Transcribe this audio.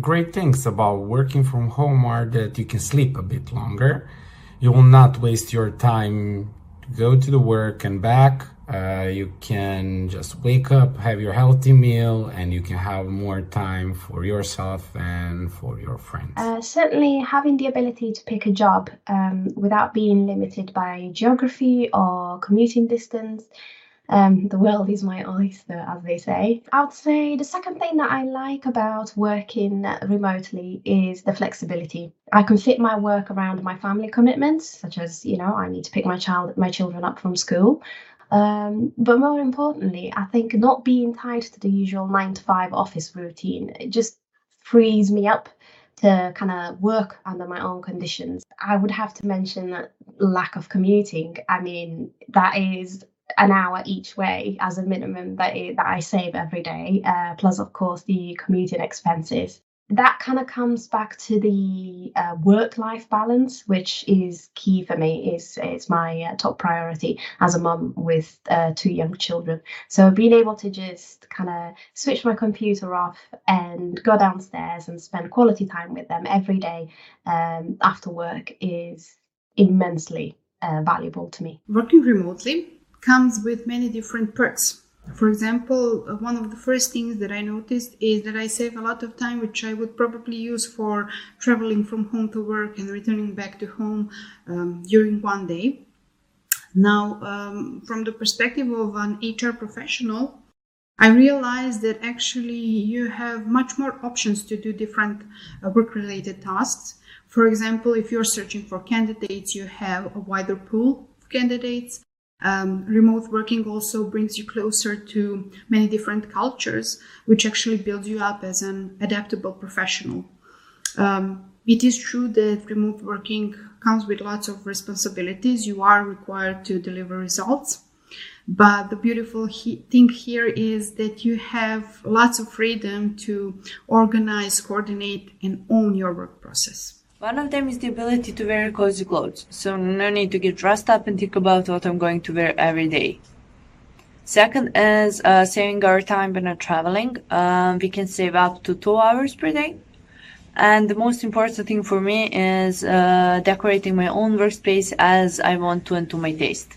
great things about working from home are that you can sleep a bit longer. You will not waste your time to go to the work and back. Uh, you can just wake up, have your healthy meal, and you can have more time for yourself and for your friends. Uh, certainly, having the ability to pick a job um, without being limited by geography or commuting distance um, the world is my oyster, as they say. I would say the second thing that I like about working remotely is the flexibility. I can fit my work around my family commitments, such as you know I need to pick my child, my children up from school. Um, but more importantly, I think not being tied to the usual nine to five office routine it just frees me up to kind of work under my own conditions. I would have to mention that lack of commuting. I mean, that is an hour each way as a minimum that, that I save every day, uh, plus, of course, the commuting expenses. That kind of comes back to the uh, work-life balance, which is key for me. is It's my uh, top priority as a mum with uh, two young children. So being able to just kind of switch my computer off and go downstairs and spend quality time with them every day um, after work is immensely uh, valuable to me. Working remotely comes with many different perks. For example, uh, one of the first things that I noticed is that I save a lot of time, which I would probably use for traveling from home to work and returning back to home um, during one day. Now, um, from the perspective of an HR professional, I realized that actually you have much more options to do different uh, work related tasks. For example, if you're searching for candidates, you have a wider pool of candidates. Um, remote working also brings you closer to many different cultures, which actually builds you up as an adaptable professional. Um, it is true that remote working comes with lots of responsibilities. You are required to deliver results. But the beautiful he- thing here is that you have lots of freedom to organize, coordinate, and own your work process. One of them is the ability to wear cozy clothes, so no need to get dressed up and think about what I'm going to wear every day. Second is uh, saving our time when we're traveling. Um, we can save up to two hours per day. And the most important thing for me is uh, decorating my own workspace as I want to and to my taste.